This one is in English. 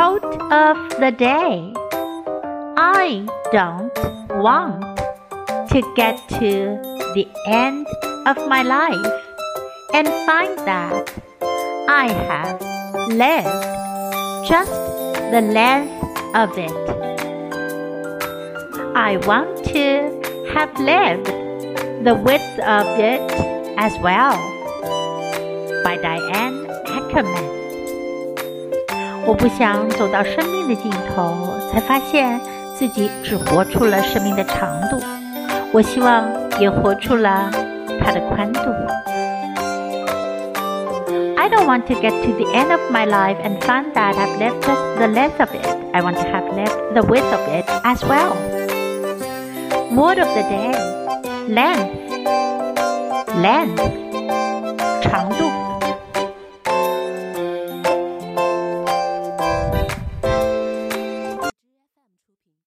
Quote of the day I don't want to get to the end of my life and find that I have lived just the length of it. I want to have lived the width of it as well. By Diane Ackerman. 我不想走到生命的尽头，才发现自己只活出了生命的长度。我希望也活出了它的宽度。I don't want to get to the end of my life and find that I've lived just the length of it. I want to have lived the width of it as well. Word of the day length. Length.